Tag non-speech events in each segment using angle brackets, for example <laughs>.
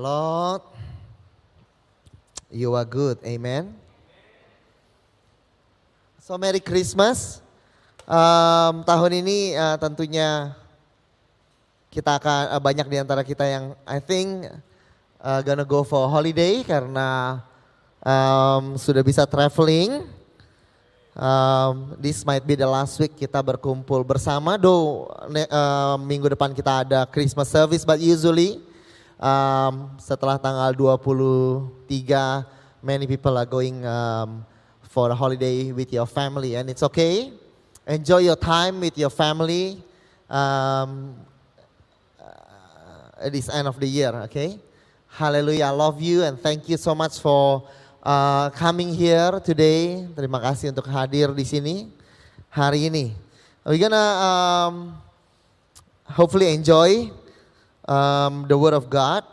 Lord, you are good. Amen. So Merry Christmas. Um, tahun ini uh, tentunya kita akan uh, banyak di antara kita yang I think uh, gonna go for holiday karena um, sudah bisa traveling. Um, this might be the last week kita berkumpul bersama. Though uh, minggu depan kita ada Christmas service, but usually um, setelah tanggal 23 many people are going um, for a holiday with your family and it's okay. Enjoy your time with your family. Um, uh, at this end of the year okay? Hallelujah I love you and thank you so much for uh, coming here today. Terima kasih untuk hadir di sini hari ini. We gonna um, hopefully enjoy um, the Word of God.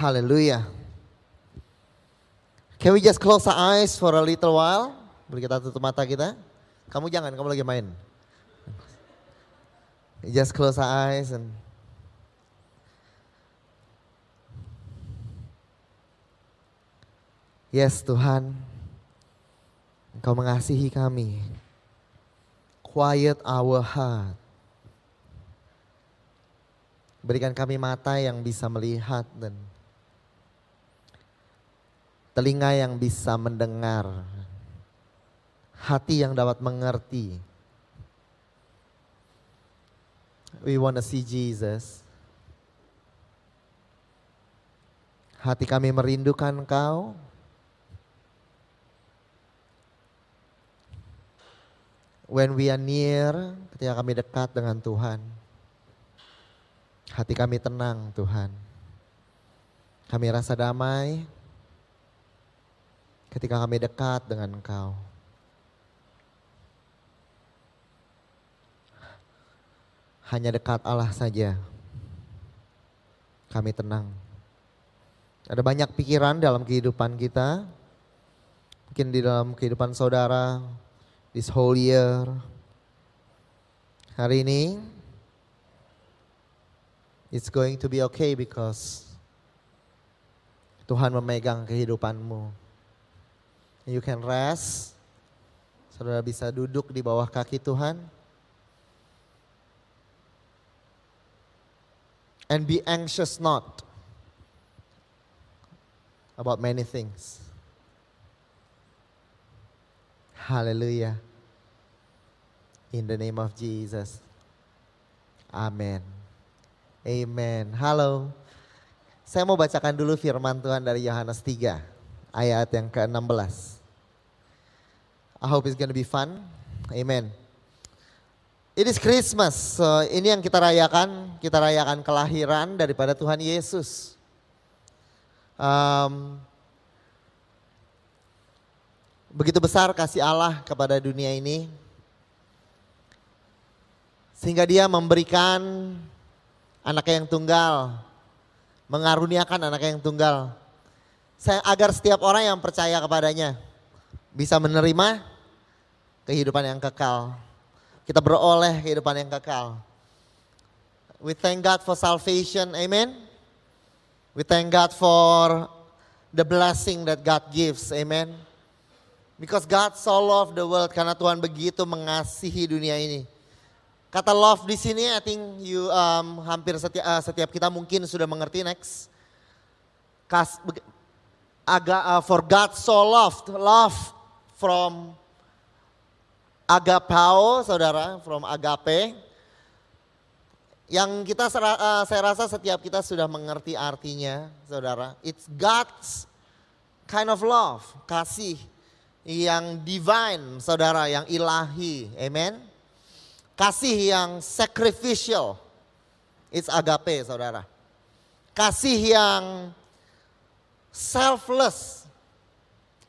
Hallelujah. Can we just close our eyes for a little while? Boleh kita tutup mata kita? Kamu jangan, kamu lagi main. Just close our eyes and Yes Tuhan, Engkau mengasihi kami. Quiet our heart. Berikan kami mata yang bisa melihat dan telinga yang bisa mendengar, hati yang dapat mengerti. We want to see Jesus. Hati kami merindukan Engkau. When we are near, ketika kami dekat dengan Tuhan. Hati kami tenang Tuhan. Kami rasa damai ketika kami dekat dengan Engkau. Hanya dekat Allah saja kami tenang. Ada banyak pikiran dalam kehidupan kita. Mungkin di dalam kehidupan saudara this whole year. Hari ini it's going to be okay because Tuhan memegang kehidupanmu. You can rest. Saudara bisa duduk di bawah kaki Tuhan. And be anxious not about many things. Hallelujah. In the name of Jesus. Amen. Amen. Halo. Saya mau bacakan dulu firman Tuhan dari Yohanes 3 ayat yang ke-16. I hope it's gonna be fun. Amen. It is Christmas. So, ini yang kita rayakan. Kita rayakan kelahiran daripada Tuhan Yesus. Um, begitu besar kasih Allah kepada dunia ini. Sehingga dia memberikan anaknya yang tunggal. Mengaruniakan anaknya yang tunggal. Saya, agar setiap orang yang percaya kepadanya bisa menerima kehidupan yang kekal kita beroleh kehidupan yang kekal. We thank God for salvation, amen. We thank God for the blessing that God gives, amen. Because God so loved the world karena Tuhan begitu mengasihi dunia ini. Kata love di sini, I think you um, hampir setiap, uh, setiap kita mungkin sudah mengerti next. Kas, aga, uh, for God so loved, love from agapao, saudara, from agape. Yang kita uh, saya rasa setiap kita sudah mengerti artinya, saudara. It's God's kind of love, kasih yang divine, saudara, yang ilahi. Amen. Kasih yang sacrificial. It's agape, saudara. Kasih yang selfless.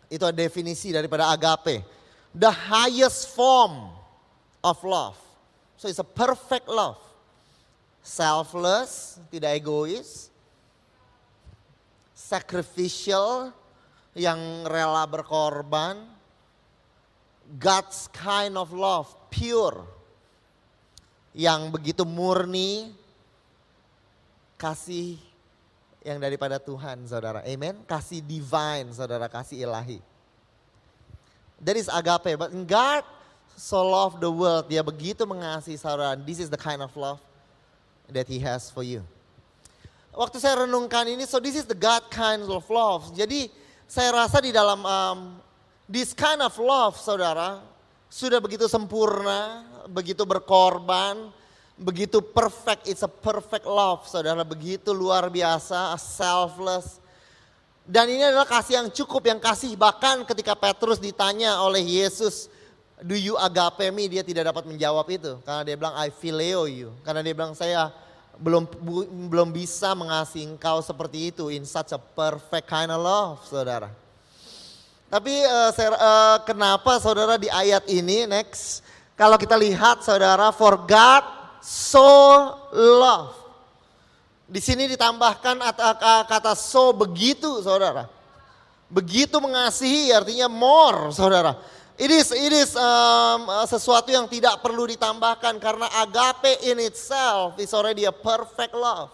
Itu definisi daripada agape. The highest form of love. So it's a perfect love. Selfless, tidak egois. Sacrificial, yang rela berkorban. God's kind of love, pure. Yang begitu murni, kasih yang daripada Tuhan, saudara. Amen. Kasih divine, saudara. Kasih ilahi. That is agape. But God so love the world. Dia begitu mengasihi saudara. This is the kind of love that He has for you. Waktu saya renungkan ini, so this is the God kind of love. Jadi saya rasa di dalam um, this kind of love, saudara, sudah begitu sempurna, begitu berkorban, begitu perfect. It's a perfect love, saudara. Begitu luar biasa, selfless. Dan ini adalah kasih yang cukup, yang kasih bahkan ketika Petrus ditanya oleh Yesus, do you agape me? Dia tidak dapat menjawab itu. Karena dia bilang, I phileo you. Karena dia bilang, saya belum belum bisa mengasihi engkau seperti itu in such a perfect kind of love, saudara. Tapi uh, saya, uh, kenapa saudara di ayat ini next kalau kita lihat saudara for God so love. Di sini ditambahkan kata so begitu saudara. Begitu mengasihi artinya more saudara. It is it is um, sesuatu yang tidak perlu ditambahkan karena agape in itself is already a perfect love.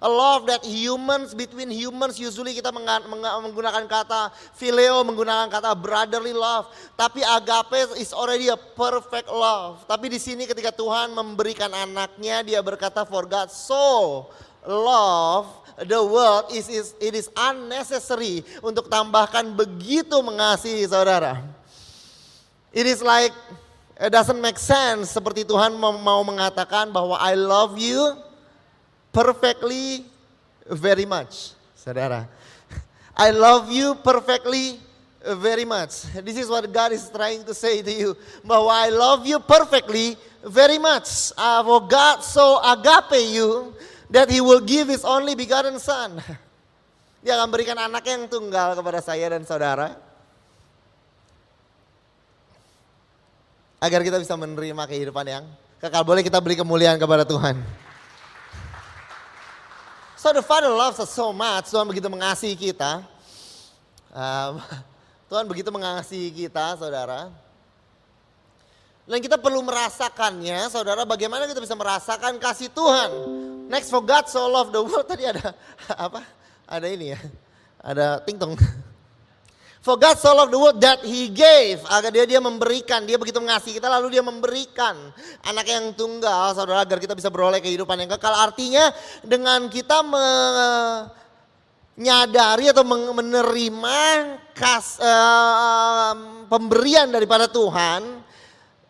A love that humans between humans usually kita menggunakan kata phileo, menggunakan kata brotherly love. Tapi agape is already a perfect love. Tapi di sini ketika Tuhan memberikan anaknya, dia berkata for God so love the world is, is it is unnecessary untuk tambahkan begitu mengasihi saudara. It is like it doesn't make sense seperti Tuhan mau mengatakan bahwa I love you perfectly very much. Saudara. I love you perfectly very much. This is what God is trying to say to you. Bahwa I love you perfectly very much. Uh, for God so agape you that he will give his only begotten son. <laughs> Dia akan berikan anak yang tunggal kepada saya dan saudara agar kita bisa menerima kehidupan yang kekal. Boleh kita beri kemuliaan kepada Tuhan. So the Father loves us so much. Tuhan begitu mengasihi kita. Um, <laughs> Tuhan begitu mengasihi kita, saudara. Dan kita perlu merasakannya, saudara. Bagaimana kita bisa merasakan kasih Tuhan? Next for God so love the world. <laughs> Tadi ada <laughs> apa? Ada ini ya. Ada tingtong. For God so loved the world that he gave. Agar dia dia memberikan, dia begitu mengasihi kita lalu dia memberikan anak yang tunggal saudara agar kita bisa beroleh kehidupan yang kekal. Artinya dengan kita menyadari atau menerima kas, uh, pemberian daripada Tuhan,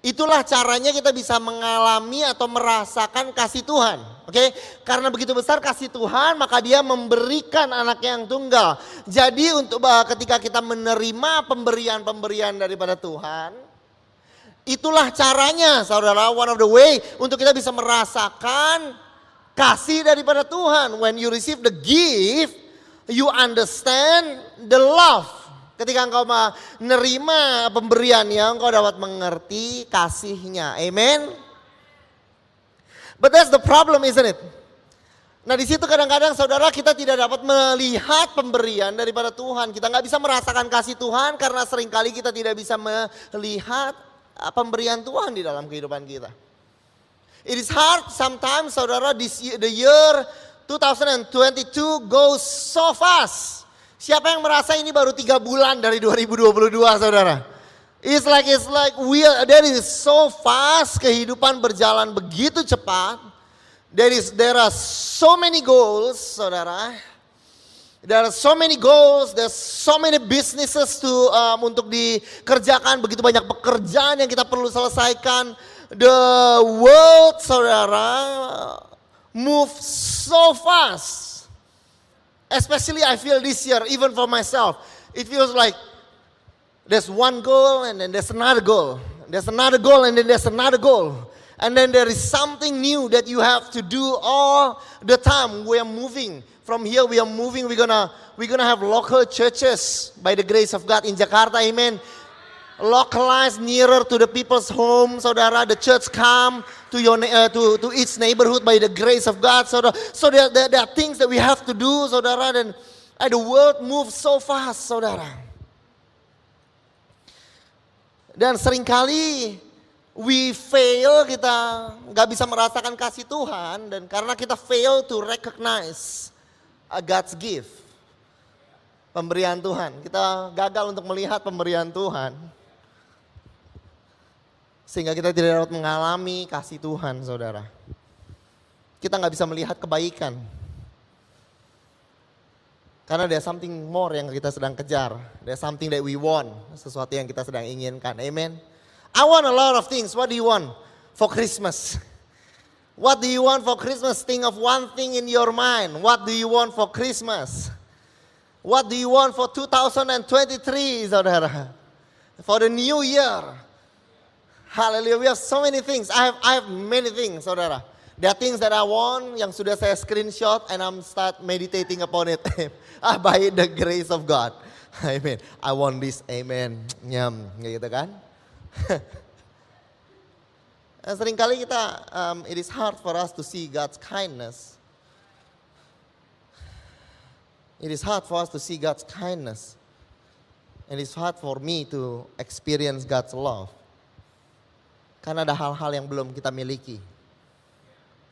itulah caranya kita bisa mengalami atau merasakan kasih Tuhan. Oke, okay? karena begitu besar kasih Tuhan, maka Dia memberikan anak yang tunggal. Jadi untuk ketika kita menerima pemberian-pemberian daripada Tuhan, itulah caranya, saudara. One of the way untuk kita bisa merasakan kasih daripada Tuhan. When you receive the gift, you understand the love. Ketika engkau menerima pemberiannya, engkau dapat mengerti kasihnya. Amen. But that's the problem, isn't it? Nah di situ kadang-kadang saudara kita tidak dapat melihat pemberian daripada Tuhan. Kita nggak bisa merasakan kasih Tuhan karena sering kali kita tidak bisa melihat uh, pemberian Tuhan di dalam kehidupan kita. It is hard sometimes saudara this year, the year 2022 goes so fast. Siapa yang merasa ini baru tiga bulan dari 2022 saudara? It's like it's like we are, that is so fast kehidupan berjalan begitu cepat. There is there are so many goals, saudara. There are so many goals, there's so many businesses to um, untuk dikerjakan, begitu banyak pekerjaan yang kita perlu selesaikan. The world, saudara, move so fast. Especially I feel this year, even for myself, it feels like There's one goal and then there's another goal. There's another goal and then there's another goal. And then there is something new that you have to do all the time. We are moving from here. We are moving. We're gonna we're gonna have local churches by the grace of God in Jakarta. Amen. Localized nearer to the people's home, saudara. The church come to your uh, to to each neighborhood by the grace of God. Saudara. So there, there, there are things that we have to do, saudara. Dan uh, the world moves so fast, saudara. Dan sering kali we fail kita nggak bisa merasakan kasih Tuhan dan karena kita fail to recognize a God's gift pemberian Tuhan kita gagal untuk melihat pemberian Tuhan sehingga kita tidak dapat mengalami kasih Tuhan saudara kita nggak bisa melihat kebaikan karena ada something more yang kita sedang kejar ada something that we want sesuatu yang kita sedang inginkan amen I want a lot of things. What do you want for Christmas? What do you want for Christmas? Think of one thing in your mind. What do you want for Christmas? What do you want for 2023, saudara? For the new year. Hallelujah. We have so many things. I have, I have many things, saudara. There are things that I want yang sudah saya screenshot and I'm start meditating upon it. <laughs> ah, by the grace of God. <laughs> Amen. I want this. Amen. Nyam. Gitu kan? Dan <laughs> sering kali kita, um, it is hard for us to see God's kindness. It is hard for us to see God's kindness. And it's hard for me to experience God's love. Karena ada hal-hal yang belum kita miliki.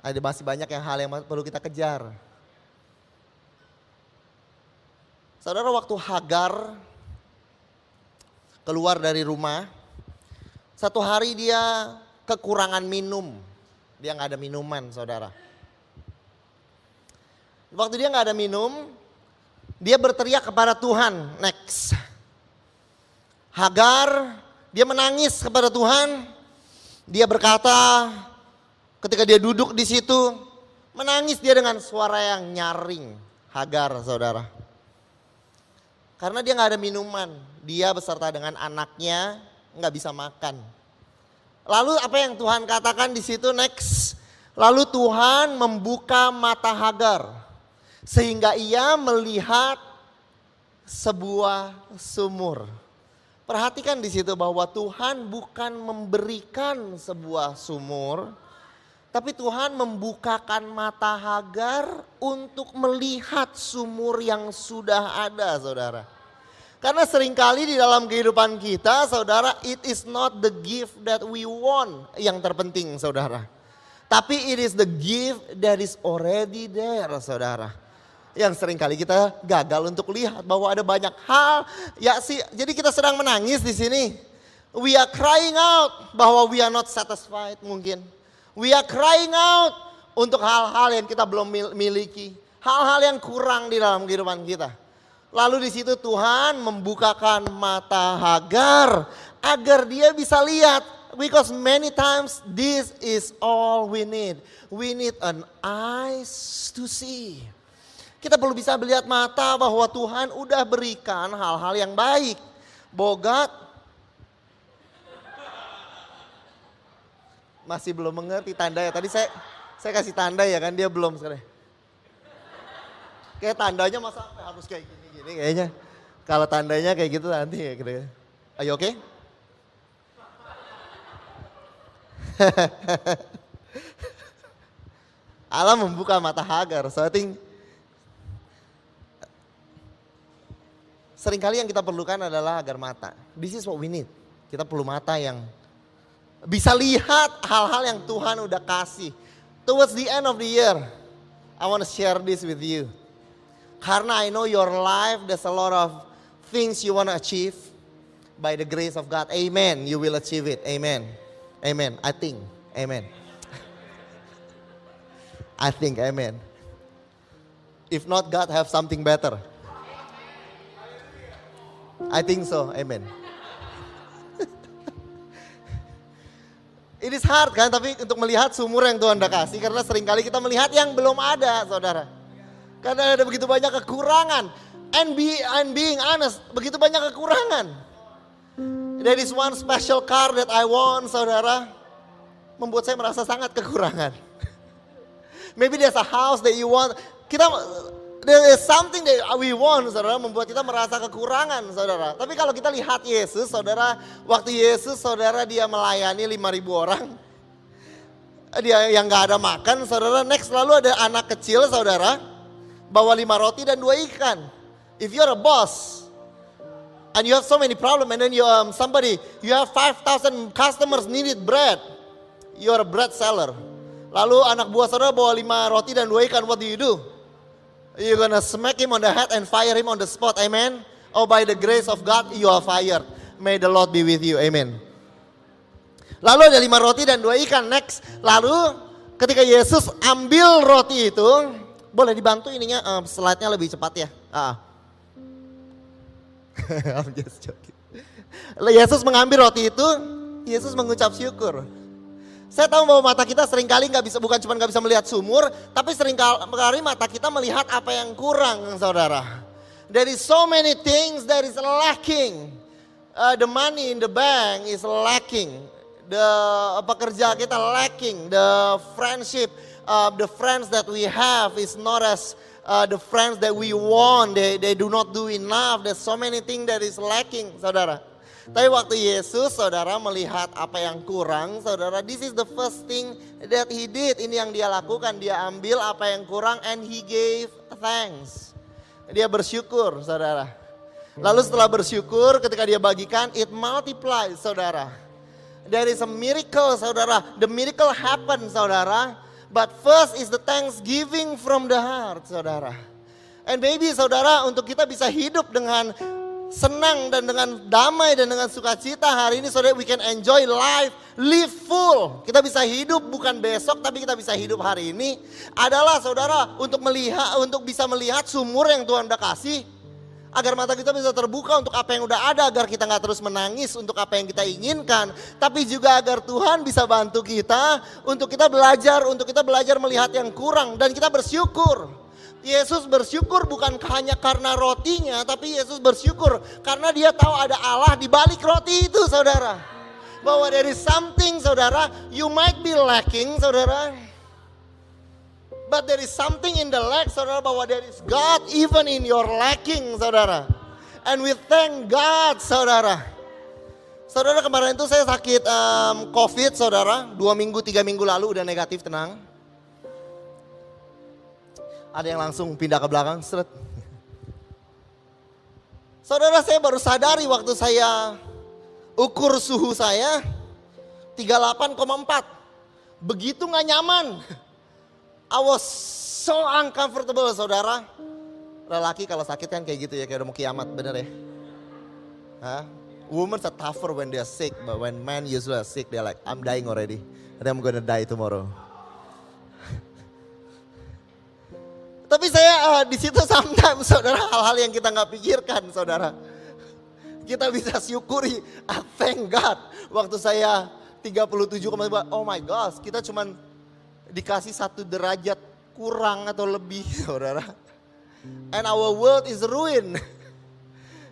Ada masih banyak yang hal yang perlu kita kejar. Saudara waktu Hagar keluar dari rumah, satu hari dia kekurangan minum. Dia nggak ada minuman, saudara. Waktu dia nggak ada minum, dia berteriak kepada Tuhan. Next. Hagar, dia menangis kepada Tuhan. Dia berkata, ketika dia duduk di situ, menangis dia dengan suara yang nyaring. Hagar, saudara. Karena dia nggak ada minuman, dia beserta dengan anaknya nggak bisa makan. Lalu apa yang Tuhan katakan di situ next? Lalu Tuhan membuka mata Hagar sehingga ia melihat sebuah sumur. Perhatikan di situ bahwa Tuhan bukan memberikan sebuah sumur, tapi Tuhan membukakan mata Hagar untuk melihat sumur yang sudah ada, saudara. Karena sering kali di dalam kehidupan kita, saudara, it is not the gift that we want yang terpenting, saudara. Tapi it is the gift that is already there, saudara. Yang sering kali kita gagal untuk lihat bahwa ada banyak hal. Ya sih, jadi kita sedang menangis di sini. We are crying out bahwa we are not satisfied mungkin. We are crying out untuk hal-hal yang kita belum miliki. Hal-hal yang kurang di dalam kehidupan kita. Lalu di situ Tuhan membukakan mata Hagar agar dia bisa lihat because many times this is all we need. We need an eyes to see. Kita perlu bisa melihat mata bahwa Tuhan udah berikan hal-hal yang baik. Bogat masih belum mengerti tanda ya. Tadi saya saya kasih tanda ya kan dia belum sekarang. Kayak tandanya masa harus kayak gini ini kayaknya. Kalau tandanya kayak gitu nanti ya kira-kira. Ayo oke? Okay? <laughs> Allah membuka mata Hagar. So I think sering kali yang kita perlukan adalah agar mata. This is what we need. Kita perlu mata yang bisa lihat hal-hal yang Tuhan udah kasih. Towards the end of the year, I want to share this with you. Karena I know your life, there's a lot of things you want to achieve by the grace of God. Amen. You will achieve it. Amen. Amen. I think. Amen. <laughs> I think. Amen. If not, God have something better. I think so. Amen. It is hard kan, tapi untuk melihat sumur yang Tuhan udah kasih, karena sering kali kita melihat yang belum ada, saudara. Karena ada begitu banyak kekurangan. And, be, and being honest, begitu banyak kekurangan. There is one special car that I want, saudara. membuat saya merasa sangat kekurangan. <laughs> Maybe there's a house that you want. Kita there is something that we want, saudara, membuat kita merasa kekurangan, saudara. Tapi kalau kita lihat Yesus, saudara, waktu Yesus, saudara, dia melayani 5000 orang, dia yang nggak ada makan, saudara. Next lalu ada anak kecil, saudara, bawa lima roti dan dua ikan. If you're a boss, and you have so many problems, and then you um, somebody, you have 5,000 customers needed bread, you're a bread seller. Lalu anak buah saudara bawa lima roti dan dua ikan, what do you do? You're gonna smack him on the head and fire him on the spot. Amen. Oh, by the grace of God, you are fired. May the Lord be with you. Amen. Lalu ada lima roti dan dua ikan. Next. Lalu ketika Yesus ambil roti itu, boleh dibantu ininya uh, slide-nya lebih cepat ya. Ah. <laughs> I'm just joking. Yesus mengambil roti itu, Yesus mengucap syukur. Saya tahu bahwa mata kita sering kali nggak bisa, bukan cuma nggak bisa melihat sumur, tapi sering kali mata kita melihat apa yang kurang, saudara. There is so many things that is lacking. Uh, the money in the bank is lacking. The pekerja kita lacking. The friendship, uh, the friends that we have is not as uh, the friends that we want. They they do not do enough. There's so many things that is lacking, saudara. Tapi waktu Yesus saudara melihat apa yang kurang, saudara, this is the first thing that he did. Ini yang dia lakukan, dia ambil apa yang kurang and he gave thanks. Dia bersyukur, saudara. Lalu setelah bersyukur ketika dia bagikan, it multiplies, saudara. There is a miracle, saudara. The miracle happen, saudara. But first is the thanksgiving from the heart, saudara. And maybe saudara untuk kita bisa hidup dengan senang dan dengan damai dan dengan sukacita hari ini saudara. We can enjoy life, live full. Kita bisa hidup bukan besok tapi kita bisa hidup hari ini. Adalah saudara untuk melihat untuk bisa melihat sumur yang Tuhan udah kasih agar mata kita bisa terbuka untuk apa yang udah ada agar kita nggak terus menangis untuk apa yang kita inginkan tapi juga agar Tuhan bisa bantu kita untuk kita belajar untuk kita belajar melihat yang kurang dan kita bersyukur Yesus bersyukur bukan hanya karena rotinya, tapi Yesus bersyukur karena dia tahu ada Allah di balik roti itu, saudara. Bahwa there is something, saudara, you might be lacking, saudara. But there is something in the lack, saudara, bahwa there is God even in your lacking, saudara. And we thank God, saudara. Saudara kemarin itu saya sakit um, COVID, saudara. Dua minggu, tiga minggu lalu udah negatif, tenang. Ada yang langsung pindah ke belakang, seret. Saudara saya baru sadari waktu saya ukur suhu saya 38,4. Begitu nggak nyaman. I was so uncomfortable saudara. Lelaki kalau sakit kan kayak gitu ya, kayak udah mau kiamat, bener ya? Hah? Women are tougher when they are sick, but when men usually are sick, they're like, I'm dying already. And I'm gonna die tomorrow. Tapi saya uh, di situ sometimes saudara hal-hal yang kita nggak pikirkan saudara. Kita bisa syukuri, ah, thank God. Waktu saya 37,5, oh my gosh kita cuman dikasih satu derajat kurang atau lebih <laughs> saudara. And our world is ruined.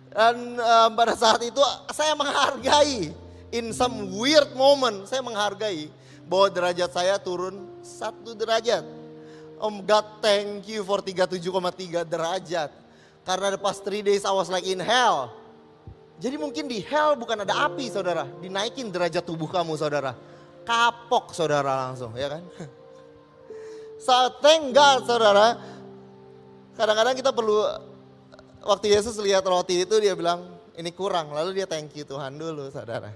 Dan uh, pada saat itu saya menghargai, in some weird moment saya menghargai bahwa derajat saya turun satu derajat Om God thank you for 37,3 derajat. Karena the past 3 days I was like in hell. Jadi mungkin di hell bukan ada api saudara. Dinaikin derajat tubuh kamu saudara. Kapok saudara langsung ya kan. <laughs> So thank God saudara. Kadang-kadang kita perlu waktu Yesus lihat roti itu dia bilang ini kurang. Lalu dia thank you Tuhan dulu saudara.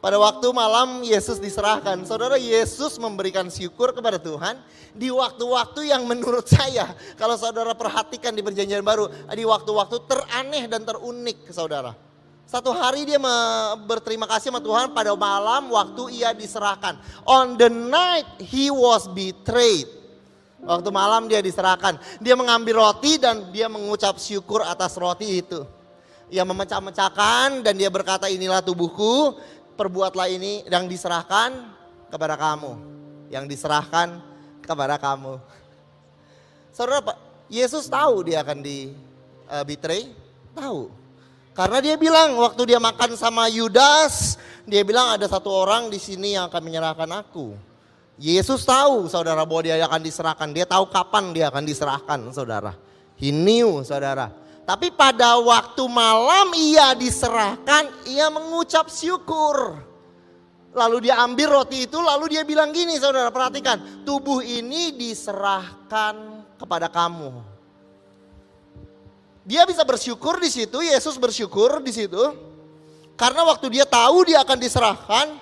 Pada waktu malam Yesus diserahkan, saudara Yesus memberikan syukur kepada Tuhan di waktu-waktu yang menurut saya, kalau saudara perhatikan di perjanjian baru, di waktu-waktu teraneh dan terunik saudara. Satu hari dia berterima kasih sama Tuhan pada malam waktu ia diserahkan. On the night he was betrayed. Waktu malam dia diserahkan. Dia mengambil roti dan dia mengucap syukur atas roti itu. Ia memecah-mecahkan dan dia berkata inilah tubuhku perbuatlah ini yang diserahkan kepada kamu. Yang diserahkan kepada kamu. Saudara Yesus tahu dia akan di uh, betray, tahu. Karena dia bilang waktu dia makan sama Yudas, dia bilang ada satu orang di sini yang akan menyerahkan aku. Yesus tahu saudara bahwa dia akan diserahkan. Dia tahu kapan dia akan diserahkan saudara. He knew saudara. Tapi pada waktu malam ia diserahkan, ia mengucap syukur. Lalu dia ambil roti itu, lalu dia bilang gini saudara perhatikan. Tubuh ini diserahkan kepada kamu. Dia bisa bersyukur di situ, Yesus bersyukur di situ. Karena waktu dia tahu dia akan diserahkan,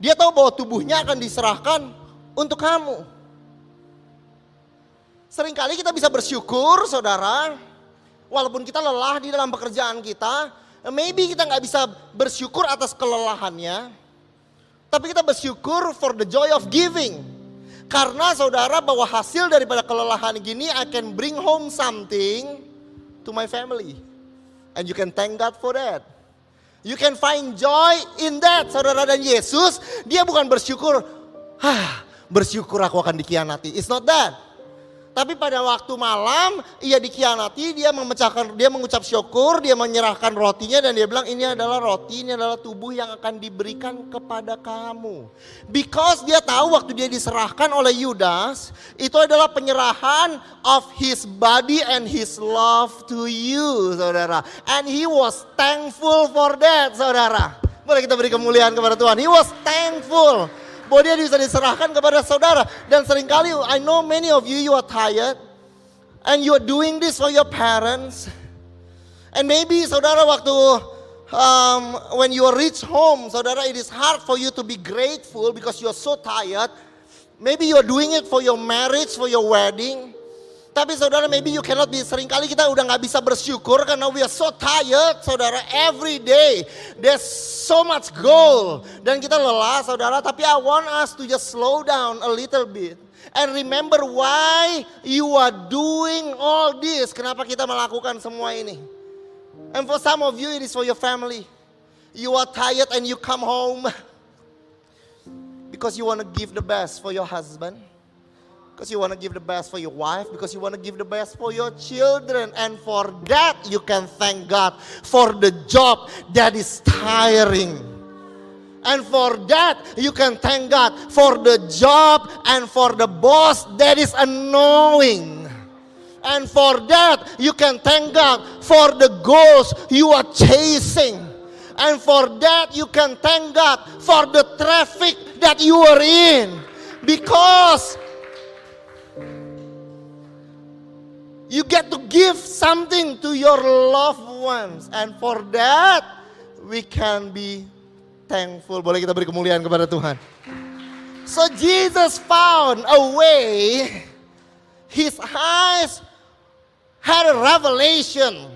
dia tahu bahwa tubuhnya akan diserahkan untuk kamu. Seringkali kita bisa bersyukur saudara, walaupun kita lelah di dalam pekerjaan kita, maybe kita nggak bisa bersyukur atas kelelahannya, tapi kita bersyukur for the joy of giving. Karena saudara bahwa hasil daripada kelelahan gini I can bring home something to my family. And you can thank God for that. You can find joy in that. Saudara dan Yesus, dia bukan bersyukur, Hah, bersyukur aku akan dikhianati. It's not that. Tapi pada waktu malam ia dikhianati, dia memecahkan, dia mengucap syukur, dia menyerahkan rotinya dan dia bilang ini adalah roti, ini adalah tubuh yang akan diberikan kepada kamu. Because dia tahu waktu dia diserahkan oleh Yudas, itu adalah penyerahan of his body and his love to you, saudara. And he was thankful for that, saudara. Boleh kita beri kemuliaan kepada Tuhan. He was thankful bahwa dia bisa diserahkan kepada saudara. Dan sering kali I know many of you you are tired and you are doing this for your parents. And maybe saudara waktu um, when you reach home, saudara it is hard for you to be grateful because you are so tired. Maybe you are doing it for your marriage, for your wedding. Tapi saudara maybe you cannot be sering kali kita udah nggak bisa bersyukur karena we are so tired saudara every day. There's so much goal. Dan kita lelah saudara tapi I want us to just slow down a little bit and remember why you are doing all this. Kenapa kita melakukan semua ini? And for some of you it is for your family. You are tired and you come home <laughs> because you want to give the best for your husband because you want to give the best for your wife, because you want to give the best for your children. And for that, you can thank God for the job that is tiring. And for that, you can thank God for the job and for the boss that is annoying. And for that, you can thank God for the goals you are chasing. And for that, you can thank God for the traffic that you are in. Because You get to give something to your loved ones. And for that, we can be thankful. Boleh kita beri kemuliaan kepada Tuhan. So Jesus found a way. His eyes had a revelation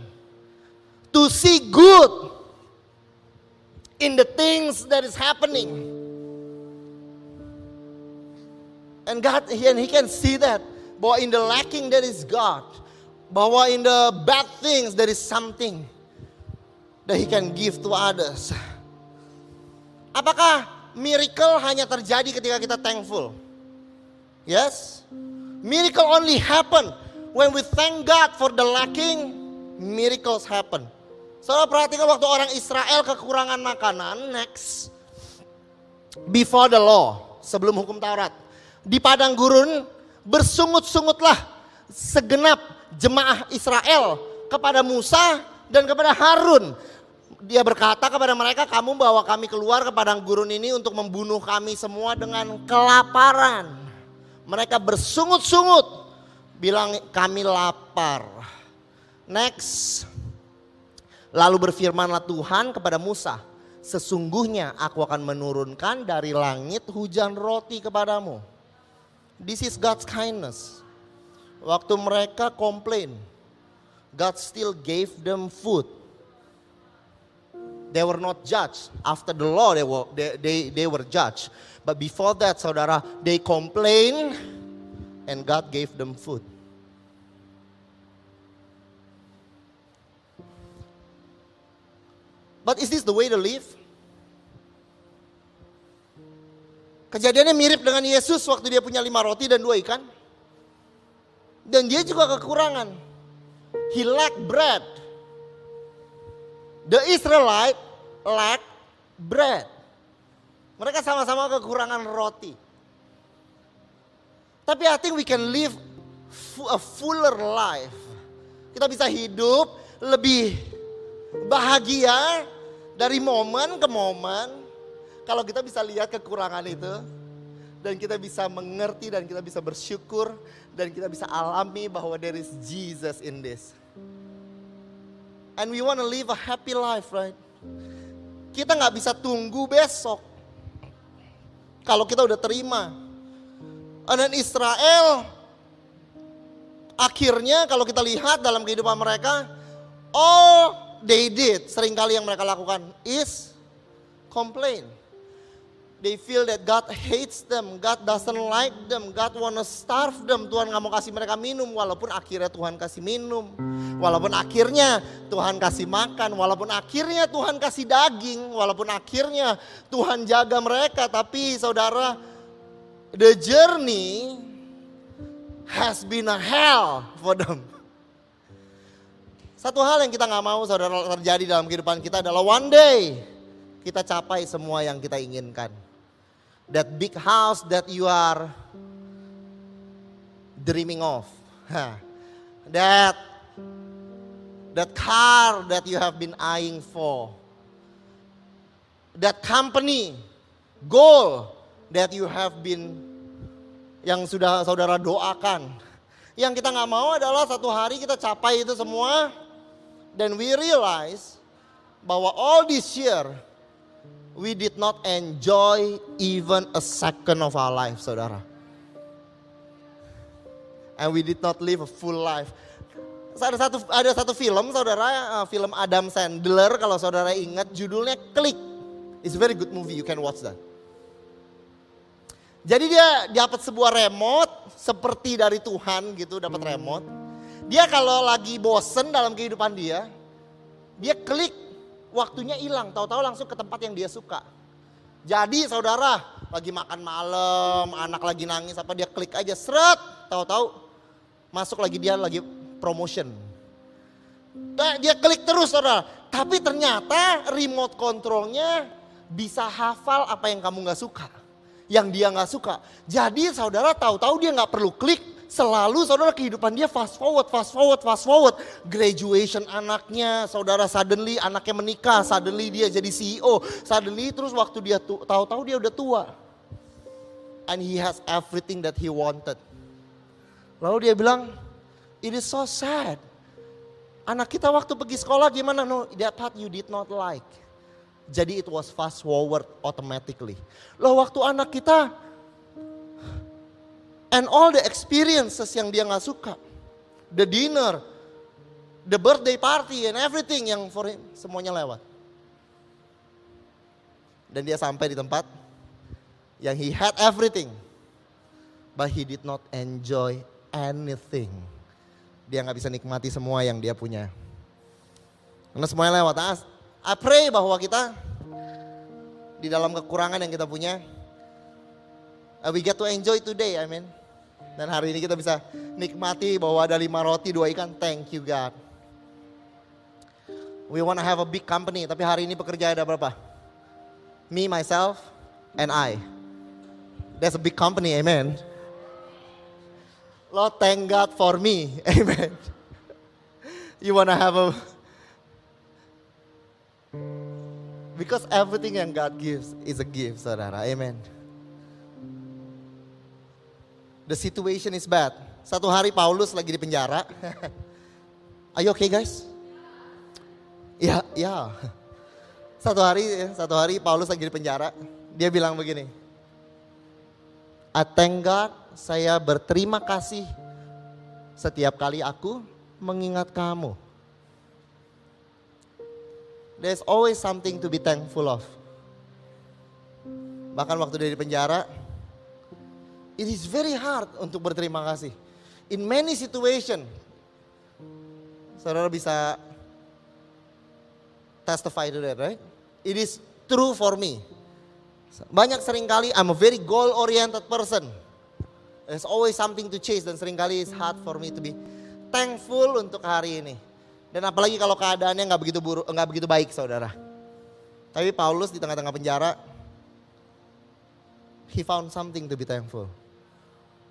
to see good in the things that is happening. And God, and he can see that. Bahwa in the lacking there is God bahwa in the bad things there is something that he can give to others. Apakah miracle hanya terjadi ketika kita thankful? Yes. Miracle only happen when we thank God for the lacking, miracles happen. Saudara perhatikan waktu orang Israel kekurangan makanan, next. Before the law, sebelum hukum Taurat. Di padang gurun bersungut-sungutlah segenap jemaah Israel kepada Musa dan kepada Harun. Dia berkata kepada mereka, kamu bawa kami keluar ke padang gurun ini untuk membunuh kami semua dengan kelaparan. Mereka bersungut-sungut, bilang kami lapar. Next. Lalu berfirmanlah Tuhan kepada Musa, sesungguhnya aku akan menurunkan dari langit hujan roti kepadamu. This is God's kindness. Waktu mereka komplain, God still gave them food. They were not judged. After the law, they were, they, they, they were judged. But before that, saudara, they complained and God gave them food. But is this the way to live? Kejadiannya mirip dengan Yesus waktu dia punya lima roti dan dua ikan. Dan dia juga kekurangan. He lack bread. The Israelite lack bread. Mereka sama-sama kekurangan roti. Tapi I think we can live a fuller life. Kita bisa hidup lebih bahagia dari momen ke momen. Kalau kita bisa lihat kekurangan itu. Dan kita bisa mengerti dan kita bisa bersyukur. Dan kita bisa alami bahwa there is Jesus in this. And we want to live a happy life, right? Kita nggak bisa tunggu besok. Kalau kita udah terima. Dan Israel akhirnya kalau kita lihat dalam kehidupan mereka, all they did, sering kali yang mereka lakukan is complain. They feel that God hates them, God doesn't like them, God wanna starve them. Tuhan nggak mau kasih mereka minum, walaupun akhirnya Tuhan kasih minum. Walaupun akhirnya Tuhan kasih makan, walaupun akhirnya Tuhan kasih daging, walaupun akhirnya Tuhan jaga mereka. Tapi saudara, the journey has been a hell for them. Satu hal yang kita nggak mau saudara terjadi dalam kehidupan kita adalah one day kita capai semua yang kita inginkan. That big house that you are dreaming of. That that car that you have been eyeing for. That company goal that you have been yang sudah saudara doakan. Yang kita nggak mau adalah satu hari kita capai itu semua dan we realize bahwa all this year we did not enjoy even a second of our life, saudara. And we did not live a full life. Ada satu ada satu film, saudara, uh, film Adam Sandler. Kalau saudara ingat, judulnya Klik. It's a very good movie. You can watch that. Jadi dia dapat sebuah remote seperti dari Tuhan gitu, dapat remote. Dia kalau lagi bosen dalam kehidupan dia, dia klik waktunya hilang, tahu-tahu langsung ke tempat yang dia suka. Jadi saudara lagi makan malam, anak lagi nangis apa dia klik aja seret, tahu-tahu masuk lagi dia lagi promotion. Nah, dia klik terus saudara, tapi ternyata remote controlnya bisa hafal apa yang kamu nggak suka, yang dia nggak suka. Jadi saudara tahu-tahu dia nggak perlu klik, Selalu saudara kehidupan dia fast forward, fast forward, fast forward. Graduation anaknya, saudara suddenly anaknya menikah, suddenly dia jadi CEO, suddenly terus waktu dia tahu-tahu dia udah tua. And he has everything that he wanted. Lalu dia bilang, it is so sad. Anak kita waktu pergi sekolah gimana? No, that part you did not like. Jadi it was fast forward automatically. Loh waktu anak kita And all the experiences yang dia nggak suka. The dinner, the birthday party and everything yang for him, semuanya lewat. Dan dia sampai di tempat yang he had everything. But he did not enjoy anything. Dia nggak bisa nikmati semua yang dia punya. Karena semuanya lewat. Ah, I pray bahwa kita di dalam kekurangan yang kita punya, uh, we get to enjoy today, I mean. Dan hari ini kita bisa nikmati bahwa ada lima roti, dua ikan. Thank you God. We want to have a big company, tapi hari ini pekerja ada berapa? Me, myself, and I. That's a big company, amen. Lord, thank God for me, <laughs> amen. You want to have a... Because everything yang God gives is a gift, saudara, amen. The situation is bad. Satu hari Paulus lagi di penjara. <laughs> Are you okay guys? Ya, ya. Satu hari, satu hari Paulus lagi di penjara. Dia bilang begini. I thank God, saya berterima kasih setiap kali aku mengingat kamu. There's always something to be thankful of. Bahkan waktu dia di penjara, It is very hard untuk berterima kasih. In many situation, saudara bisa testify to that, right? It is true for me. Banyak sering kali I'm a very goal oriented person. There's always something to chase dan sering kali it's hard for me to be thankful untuk hari ini. Dan apalagi kalau keadaannya nggak begitu buruk, nggak begitu baik, saudara. Tapi Paulus di tengah-tengah penjara, he found something to be thankful.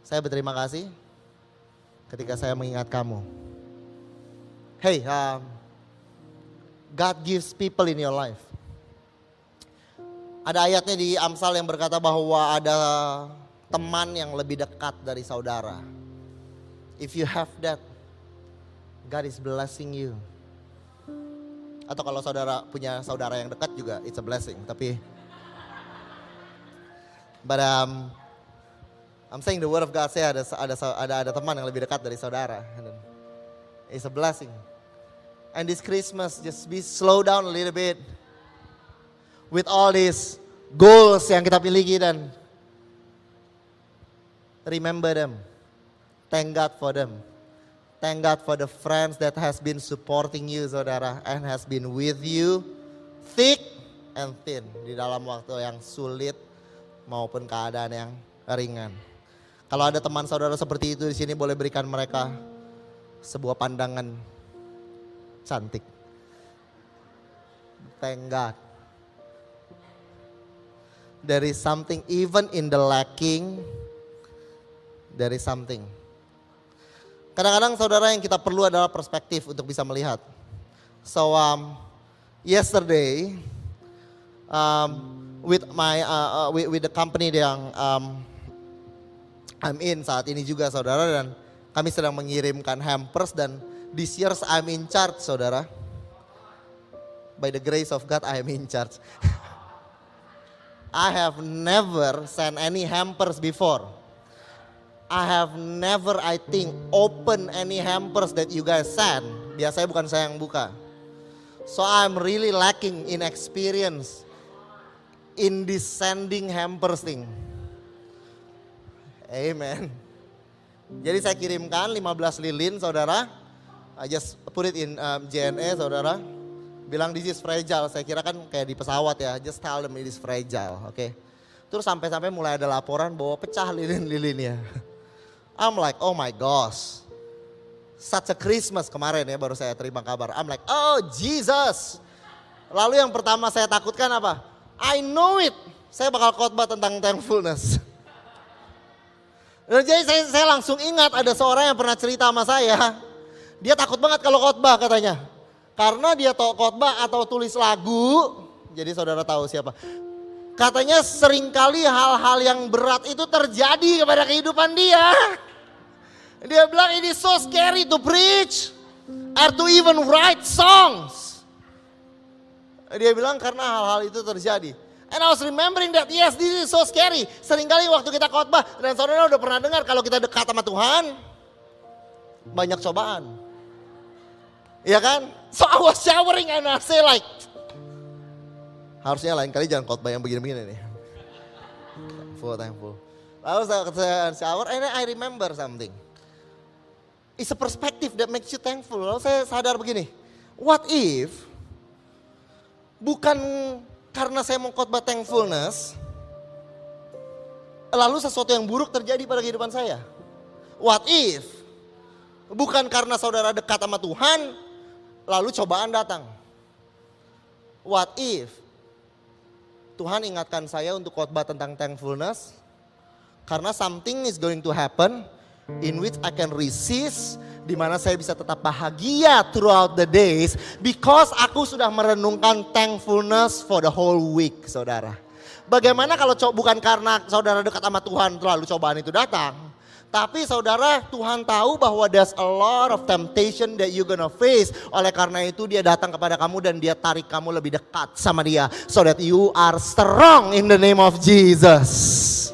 Saya berterima kasih ketika saya mengingat kamu. Hey, um, God gives people in your life. Ada ayatnya di Amsal yang berkata bahwa ada teman yang lebih dekat dari saudara. If you have that, God is blessing you. Atau kalau saudara punya saudara yang dekat juga, it's a blessing. Tapi, but um, I'm saying the word of God saya ada ada ada ada teman yang lebih dekat dari saudara. It's a blessing. And this Christmas just be slow down a little bit with all these goals yang kita miliki dan remember them. Thank God for them. Thank God for the friends that has been supporting you saudara and has been with you thick and thin di dalam waktu yang sulit maupun keadaan yang ringan. Kalau ada teman saudara seperti itu di sini boleh berikan mereka sebuah pandangan cantik. Thank God. There is something even in the lacking. There is something. Kadang-kadang saudara yang kita perlu adalah perspektif untuk bisa melihat. So um, yesterday um, with my uh, uh, with, with the company yang um, I'm in saat ini juga saudara dan kami sedang mengirimkan hampers dan this year I'm in charge saudara. By the grace of God I am in charge. <laughs> I have never sent any hampers before. I have never I think open any hampers that you guys send. Biasanya bukan saya yang buka. So I'm really lacking in experience in this sending hampers thing. Amen. Jadi saya kirimkan 15 lilin saudara. I just put it in um, JNE saudara bilang this is fragile. Saya kira kan kayak di pesawat ya, just tell them it is fragile, oke. Okay? Terus sampai-sampai mulai ada laporan bahwa pecah lilin-lilinnya. <laughs> I'm like, oh my gosh. Such a Christmas kemarin ya baru saya terima kabar. I'm like, oh Jesus. Lalu yang pertama saya takutkan apa? I know it. Saya bakal khotbah tentang thankfulness. <laughs> Dan jadi saya, saya langsung ingat ada seorang yang pernah cerita sama saya. Dia takut banget kalau khotbah katanya. Karena dia tahu khotbah atau tulis lagu, jadi saudara tahu siapa. Katanya sering kali hal-hal yang berat itu terjadi kepada kehidupan dia. Dia bilang ini so scary to preach or to even write songs. Dia bilang karena hal-hal itu terjadi. And I was remembering that yes this is so scary. Seringkali waktu kita khotbah dan saudara udah pernah dengar kalau kita dekat sama Tuhan banyak cobaan. Iya kan? So I was showering and I say like, harusnya lain kali jangan khotbah yang begini-begini nih. Thankful, thankful. Lalu saya shower and I remember something. It's a perspective that makes you thankful. Lalu saya sadar begini, what if bukan karena saya mau khotbah thankfulness, lalu sesuatu yang buruk terjadi pada kehidupan saya? What if bukan karena saudara dekat sama Tuhan, lalu cobaan datang. What if Tuhan ingatkan saya untuk khotbah tentang thankfulness karena something is going to happen in which I can resist di mana saya bisa tetap bahagia throughout the days because aku sudah merenungkan thankfulness for the whole week, Saudara. Bagaimana kalau bukan karena saudara dekat sama Tuhan lalu cobaan itu datang, tapi saudara, Tuhan tahu bahwa there's a lot of temptation that you gonna face. Oleh karena itu dia datang kepada kamu dan dia tarik kamu lebih dekat sama dia. So that you are strong in the name of Jesus.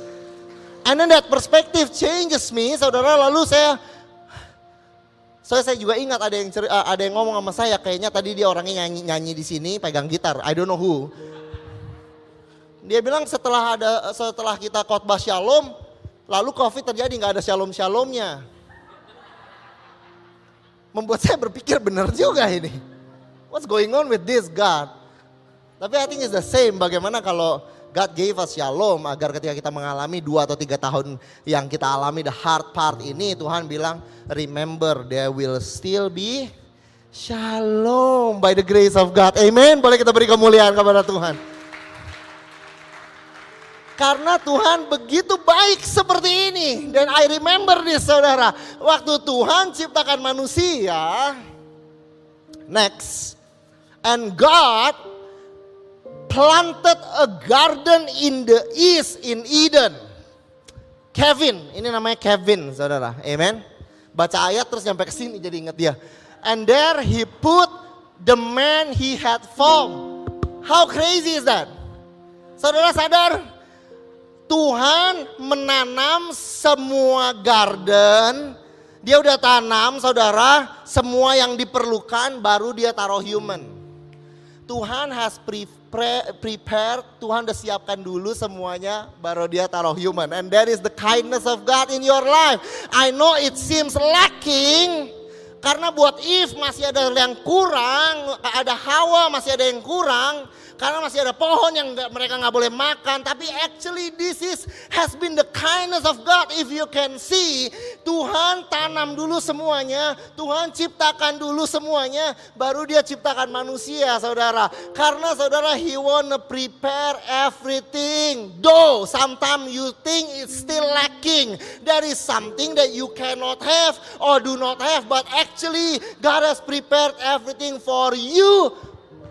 And then that perspective changes me, saudara. Lalu saya So saya juga ingat ada yang ceri, ada yang ngomong sama saya kayaknya tadi dia orangnya nyanyi nyanyi di sini pegang gitar. I don't know who. Dia bilang setelah ada setelah kita khotbah Shalom, Lalu COVID terjadi nggak ada shalom shalomnya. Membuat saya berpikir benar juga ini. What's going on with this God? Tapi I think it's the same. Bagaimana kalau God gave us shalom agar ketika kita mengalami dua atau tiga tahun yang kita alami the hard part ini Tuhan bilang remember there will still be Shalom by the grace of God. Amen. Boleh kita beri kemuliaan kepada Tuhan. Karena Tuhan begitu baik seperti ini. Dan I remember this saudara. Waktu Tuhan ciptakan manusia. Next. And God planted a garden in the east in Eden. Kevin, ini namanya Kevin saudara. Amen. Baca ayat terus sampai ke sini jadi ingat dia. And there he put the man he had formed. How crazy is that? Saudara sadar? Tuhan menanam semua garden. Dia udah tanam saudara semua yang diperlukan baru dia taruh human. Tuhan has pre pre prepared, Tuhan udah siapkan dulu semuanya baru dia taruh human. And that is the kindness of God in your life. I know it seems lacking, karena buat if masih ada yang kurang, ada Hawa masih ada yang kurang, karena masih ada pohon yang gak, mereka nggak boleh makan. Tapi actually this is has been the kindness of God. If you can see, Tuhan tanam dulu semuanya, Tuhan ciptakan dulu semuanya, baru Dia ciptakan manusia, saudara. Karena saudara, He wanna prepare everything. Though sometimes you think it's still lacking, there is something that you cannot have or do not have, but actually God has prepared everything for you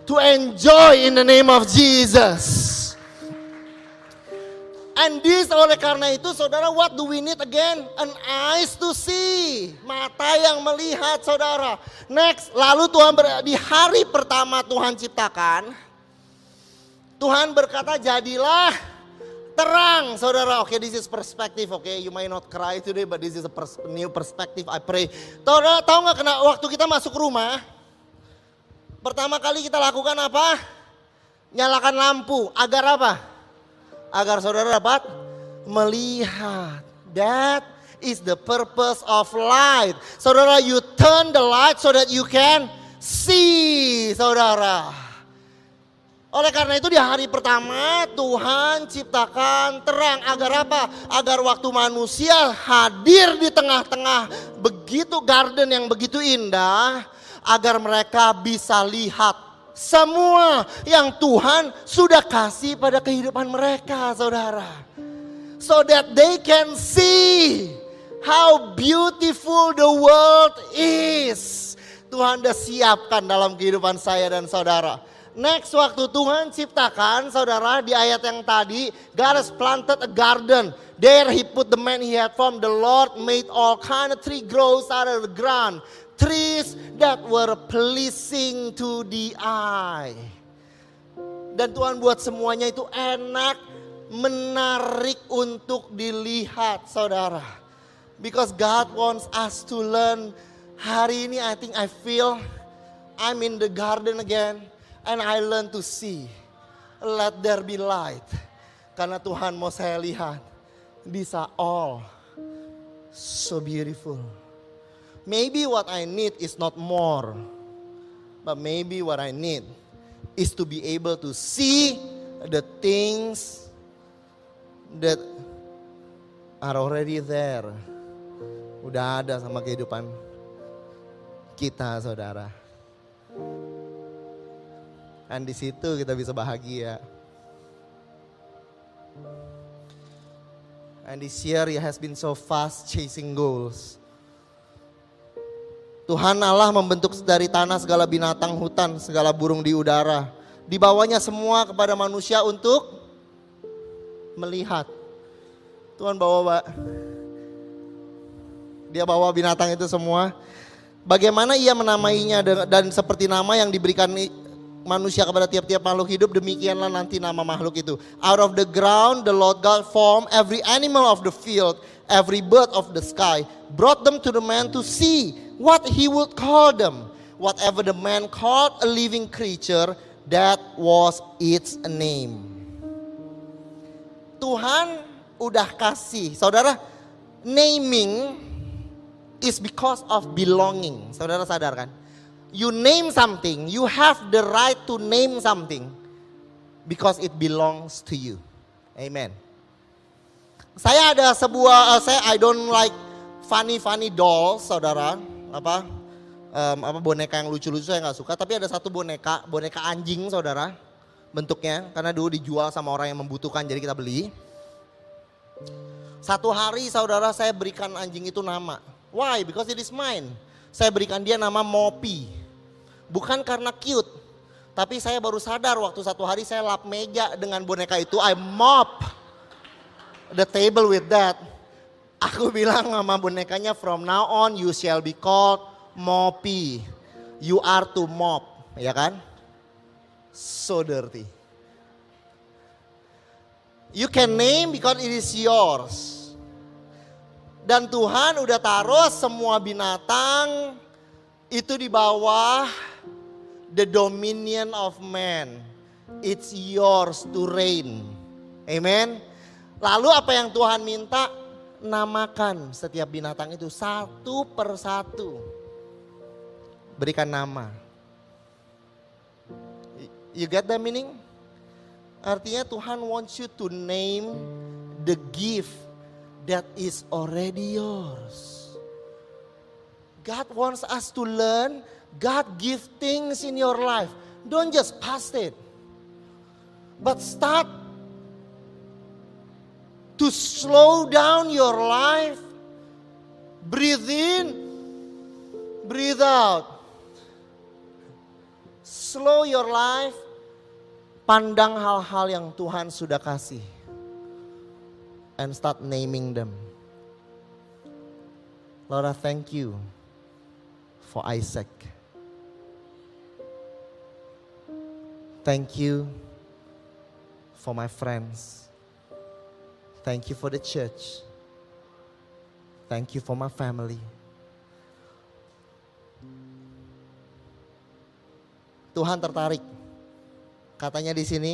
to enjoy in the name of Jesus. And this oleh karena itu saudara what do we need again? An eyes to see. Mata yang melihat saudara. Next, lalu Tuhan ber, di hari pertama Tuhan ciptakan. Tuhan berkata jadilah terang saudara. Oke okay, this is perspective. Oke okay? you might not cry today but this is a pers new perspective I pray. Saudara tahu nggak kena waktu kita masuk rumah Pertama kali kita lakukan apa? Nyalakan lampu. Agar apa? Agar saudara dapat melihat. That is the purpose of light. Saudara, you turn the light so that you can see, saudara. Oleh karena itu di hari pertama Tuhan ciptakan terang agar apa? Agar waktu manusia hadir di tengah-tengah begitu garden yang begitu indah, agar mereka bisa lihat semua yang Tuhan sudah kasih pada kehidupan mereka, saudara. So that they can see how beautiful the world is. Tuhan sudah siapkan dalam kehidupan saya dan saudara. Next waktu Tuhan ciptakan saudara di ayat yang tadi God has planted a garden. There he put the man he had formed. The Lord made all kind of tree grows out of the ground trees that were pleasing to the eye. Dan Tuhan buat semuanya itu enak, menarik untuk dilihat saudara. Because God wants us to learn. Hari ini I think I feel I'm in the garden again and I learn to see. Let there be light. Karena Tuhan mau saya lihat. These are all so beautiful. Maybe what I need is not more, but maybe what I need is to be able to see the things that are already there. Udah ada sama kehidupan kita, saudara. Dan di situ kita bisa bahagia. And this year it has been so fast chasing goals. Tuhan Allah membentuk dari tanah segala binatang hutan, segala burung di udara. Dibawanya semua kepada manusia untuk melihat. Tuhan bawa dia bawa binatang itu semua. Bagaimana ia menamainya dan seperti nama yang diberikan manusia kepada tiap-tiap makhluk hidup demikianlah nanti nama makhluk itu. Out of the ground the Lord God formed every animal of the field, every bird of the sky, brought them to the man to see what he would call them. Whatever the man called a living creature, that was its name. Tuhan udah kasih, saudara, naming is because of belonging. Saudara sadar kan? You name something, you have the right to name something because it belongs to you. Amen. Saya ada sebuah, uh, saya I don't like funny funny dolls, saudara apa em, apa boneka yang lucu-lucu saya nggak suka. Tapi ada satu boneka, boneka anjing saudara, bentuknya karena dulu dijual sama orang yang membutuhkan jadi kita beli. Satu hari saudara saya berikan anjing itu nama. Why? Because it is mine. Saya berikan dia nama Mopi. Bukan karena cute. Tapi saya baru sadar waktu satu hari saya lap meja dengan boneka itu. I mop the table with that. Aku bilang sama bonekanya from now on you shall be called Mopi. You are to mop. Ya kan? So dirty. You can name because it is yours. Dan Tuhan udah taruh semua binatang itu di bawah the dominion of man. It's yours to reign. Amen. Lalu apa yang Tuhan minta? Namakan setiap binatang itu satu per satu. Berikan nama. You get the meaning? Artinya Tuhan wants you to name the gift that is already yours. God wants us to learn God give things in your life. Don't just pass it. But start to slow down your life. Breathe in, breathe out. Slow your life. Pandang hal-hal yang Tuhan sudah kasih. And start naming them. Lord, I thank you for Isaac. Thank you for my friends. Thank you for the church. Thank you for my family. Tuhan tertarik. Katanya di sini,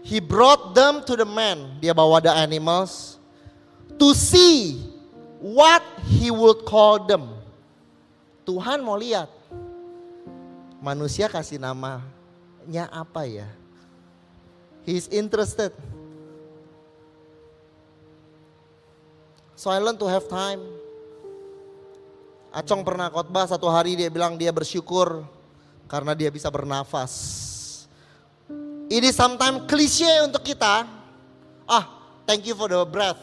He brought them to the man. Dia bawa the animals to see what he would call them. Tuhan mau lihat manusia kasih namanya apa ya. He's interested. So I learn to have time. Acong pernah khotbah satu hari dia bilang dia bersyukur karena dia bisa bernafas. Ini sometimes klise untuk kita. Ah, thank you for the breath.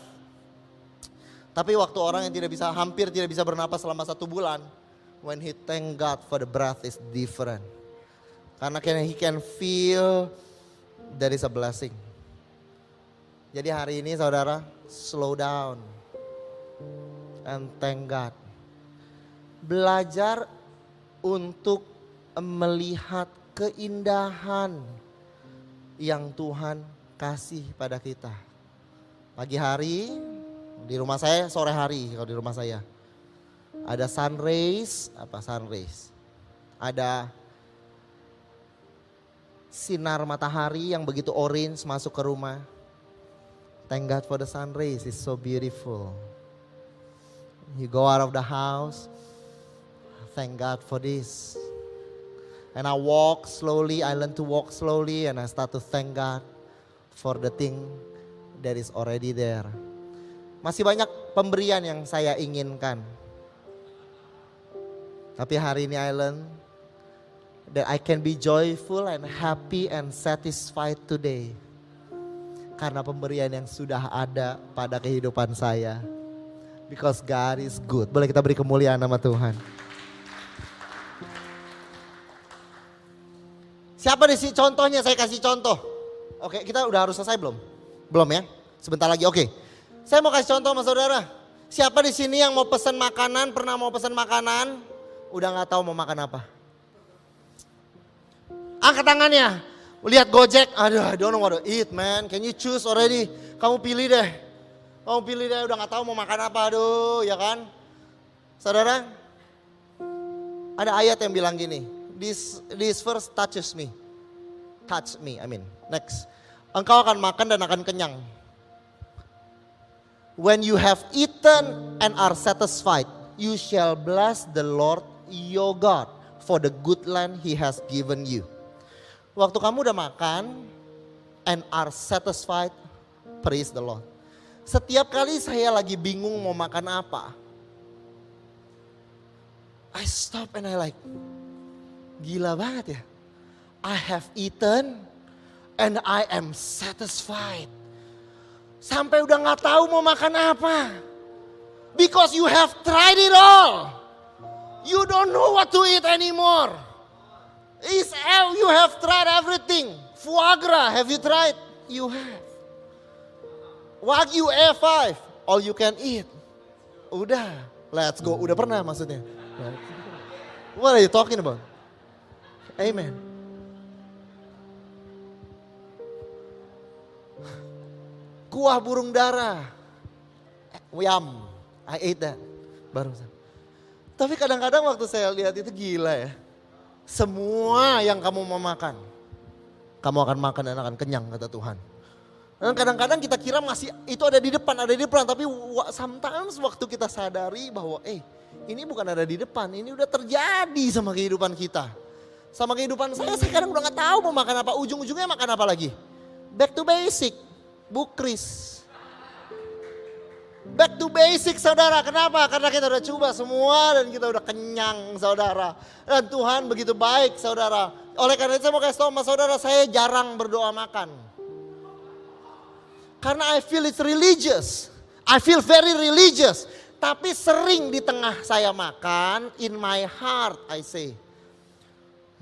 Tapi waktu orang yang tidak bisa, hampir tidak bisa bernapas selama satu bulan. When he thank God for the breath is different. Karena can, he can feel there is a blessing. Jadi hari ini saudara, slow down. And thank God. Belajar untuk melihat keindahan yang Tuhan kasih pada kita. Pagi hari di rumah saya sore hari kalau di rumah saya. Ada sun rays, apa sun rays? Ada sinar matahari yang begitu orange masuk ke rumah. Thank God for the sun rays, it's so beautiful. You go out of the house, thank God for this. And I walk slowly, I learn to walk slowly and I start to thank God for the thing that is already there. Masih banyak pemberian yang saya inginkan. Tapi hari ini I learn that I can be joyful and happy and satisfied today. Karena pemberian yang sudah ada pada kehidupan saya. Because God is good. Boleh kita beri kemuliaan nama Tuhan. Siapa di sini contohnya saya kasih contoh. Oke, kita udah harus selesai belum? Belum ya? Sebentar lagi. Oke. Saya mau kasih contoh sama saudara. Siapa di sini yang mau pesan makanan, pernah mau pesan makanan, udah nggak tahu mau makan apa? Angkat tangannya. Lihat Gojek, aduh I don't know what to eat man. Can you choose already? Kamu pilih deh. Kamu pilih deh, udah nggak tahu mau makan apa, aduh ya kan? Saudara, ada ayat yang bilang gini, this this verse touches me. Touch me, I mean. Next. Engkau akan makan dan akan kenyang. When you have eaten and are satisfied, you shall bless the Lord your God for the good land he has given you. Waktu kamu udah makan and are satisfied, praise the Lord. Setiap kali saya lagi bingung mau makan apa, I stop and I like, gila banget ya. I have eaten and I am satisfied. Sampai udah nggak tahu mau makan apa. Because you have tried it all. You don't know what to eat anymore. Is you have tried everything. Foie gras, have you tried? You have. Wagyu A5, all you can eat. Udah, let's go. Udah pernah maksudnya. What are you talking about? Amen. Kuah burung dara. Yum. I ate that. Barusan. Tapi kadang-kadang waktu saya lihat itu gila ya. Semua yang kamu mau makan. Kamu akan makan dan akan kenyang kata Tuhan. Dan kadang-kadang kita kira masih itu ada di depan, ada di depan. Tapi sometimes waktu kita sadari bahwa eh ini bukan ada di depan, ini udah terjadi sama kehidupan kita. Sama kehidupan saya, saya kadang udah gak tahu mau makan apa. Ujung-ujungnya makan apa lagi. Back to basic, bukris. Back to basic saudara, kenapa? Karena kita udah coba semua dan kita udah kenyang saudara. Dan Tuhan begitu baik saudara. Oleh karena itu saya mau kasih tahu sama saudara, saya jarang berdoa makan. Karena I feel it's religious. I feel very religious. Tapi sering di tengah saya makan, in my heart I say,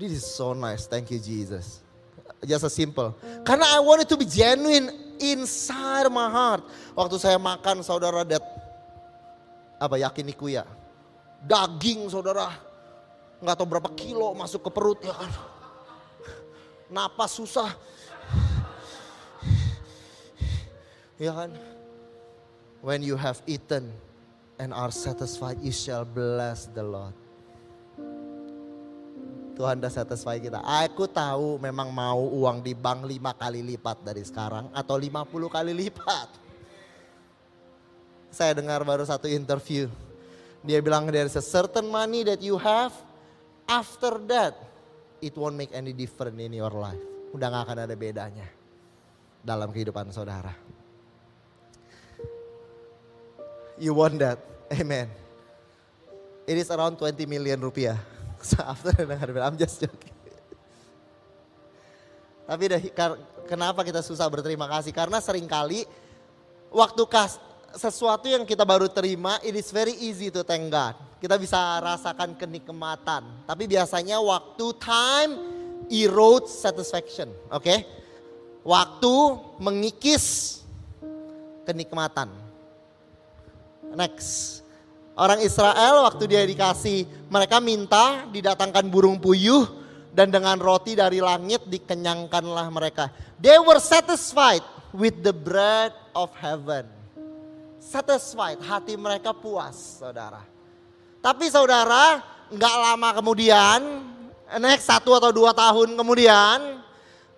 this is so nice, thank you Jesus. Just a simple. Karena I want it to be genuine inside my heart. Waktu saya makan saudara that, apa yakiniku ya. Daging saudara, nggak tahu berapa kilo masuk ke perut ya kan. Napas susah, Ya kan? When you have eaten and are satisfied, you shall bless the Lord. Tuhan dah satisfy kita. Aku tahu memang mau uang di bank lima kali lipat dari sekarang atau lima puluh kali lipat. Saya dengar baru satu interview. Dia bilang there is a certain money that you have. After that, it won't make any difference in your life. Udah gak akan ada bedanya dalam kehidupan saudara. You want that. Amen. It is around 20 million rupiah. <laughs> So after dengar I'm just joking. Tapi deh, kenapa kita susah berterima kasih? Karena sering kali waktu kas, sesuatu yang kita baru terima, it is very easy to thank God. Kita bisa rasakan kenikmatan. Tapi biasanya waktu time erodes satisfaction. Oke? Okay? Waktu mengikis kenikmatan. Next. Orang Israel waktu dia dikasih, mereka minta didatangkan burung puyuh dan dengan roti dari langit dikenyangkanlah mereka. They were satisfied with the bread of heaven. Satisfied, hati mereka puas saudara. Tapi saudara, nggak lama kemudian, next satu atau dua tahun kemudian,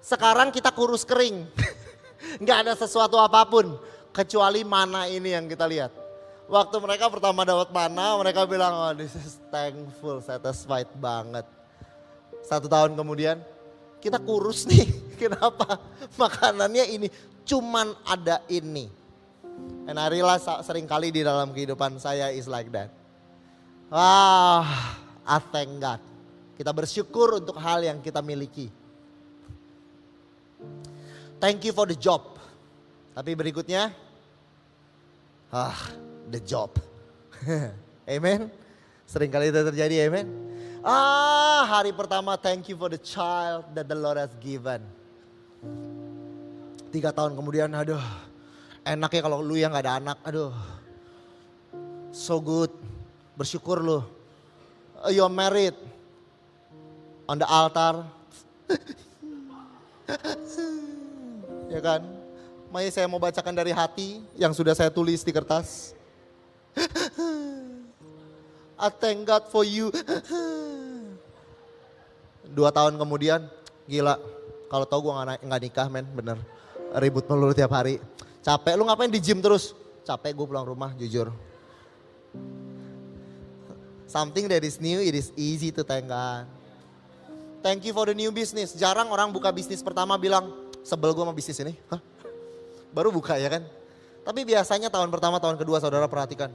sekarang kita kurus kering. <laughs> nggak ada sesuatu apa pun, kecuali mana ini yang kita lihat waktu mereka pertama dapat mana, mereka bilang, oh this is thankful, satisfied banget. Satu tahun kemudian, kita kurus nih. <laughs> Kenapa? Makanannya ini, cuman ada ini. And I realize sering kali di dalam kehidupan saya is like that. Wah, I thank God. Kita bersyukur untuk hal yang kita miliki. Thank you for the job. Tapi berikutnya, ah, the job. <laughs> amen. Sering kali itu terjadi, amen. Ah, hari pertama thank you for the child that the Lord has given. Tiga tahun kemudian, aduh, enak ya kalau lu yang gak ada anak, aduh. So good, bersyukur lu. You're married. On the altar. <laughs> ya kan? Mari saya mau bacakan dari hati yang sudah saya tulis di kertas. I thank God for you. Dua tahun kemudian, gila. Kalau tau gue gak, nikah men, bener. Ribut melulu tiap hari. Capek, lu ngapain di gym terus? Capek gue pulang rumah, jujur. Something that is new, it is easy to thank God. Thank you for the new business. Jarang orang buka bisnis pertama bilang, sebel gue sama bisnis ini. Hah? Baru buka ya kan? Tapi biasanya tahun pertama, tahun kedua saudara perhatikan.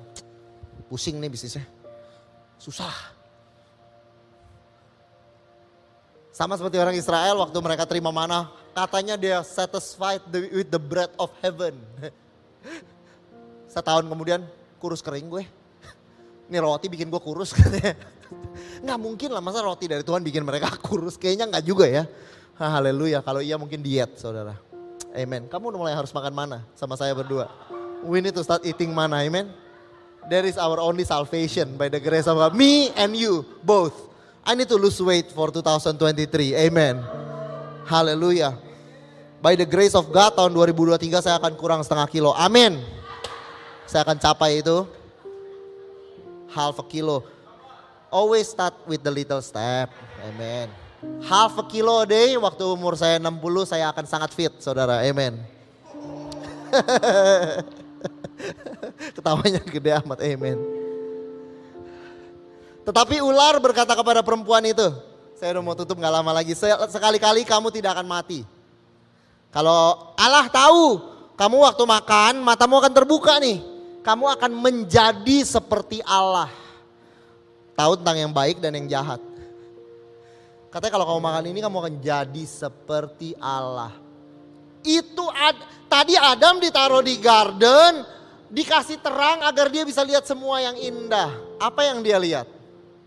Pusing nih bisnisnya. Susah. Sama seperti orang Israel waktu mereka terima mana, katanya dia satisfied with the bread of heaven. <laughs> Setahun kemudian kurus kering gue. <laughs> Ini roti bikin gue kurus katanya. <laughs> Nggak mungkin lah masa roti dari Tuhan bikin mereka kurus. Kayaknya nggak juga ya. Haleluya. Kalau iya mungkin diet saudara. Amen. Kamu mulai harus makan mana sama saya berdua. We need to start eating mana. Amen. There is our only salvation by the grace of God. Me and you both. I need to lose weight for 2023. Amen. Haleluya. By the grace of God tahun 2023 saya akan kurang setengah kilo. Amin. Saya akan capai itu. Half a kilo. Always start with the little step. Amen. Half a kilo a day waktu umur saya 60 saya akan sangat fit saudara. Amen. <laughs> Ketawanya gede amat. Amen. Tetapi ular berkata kepada perempuan itu. Saya udah mau tutup gak lama lagi. Se- Sekali-kali kamu tidak akan mati. Kalau Allah tahu kamu waktu makan matamu akan terbuka nih. Kamu akan menjadi seperti Allah. Tahu tentang yang baik dan yang jahat. Katanya kalau kamu makan ini kamu akan jadi seperti Allah. Itu ad- tadi Adam ditaruh di garden, dikasih terang agar dia bisa lihat semua yang indah. Apa yang dia lihat?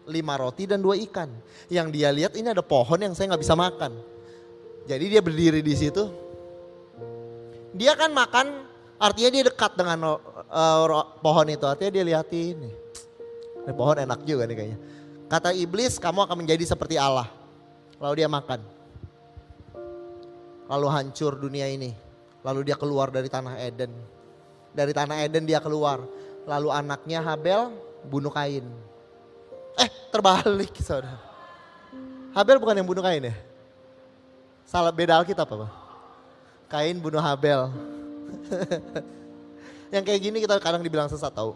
Lima roti dan dua ikan. Yang dia lihat ini ada pohon yang saya nggak bisa makan. Jadi dia berdiri di situ. Dia kan makan, artinya dia dekat dengan uh, pohon itu. Artinya dia lihatin nih. Ini pohon enak juga nih kayaknya. Kata iblis, kamu akan menjadi seperti Allah. Lalu dia makan. Lalu hancur dunia ini. Lalu dia keluar dari tanah Eden. Dari tanah Eden dia keluar. Lalu anaknya Habel bunuh Kain. Eh terbalik <laughs> saudara. Habel bukan yang bunuh Kain ya? Salah beda Alkitab apa? Kain bunuh Habel. <laughs> yang kayak gini kita kadang dibilang sesat tahu.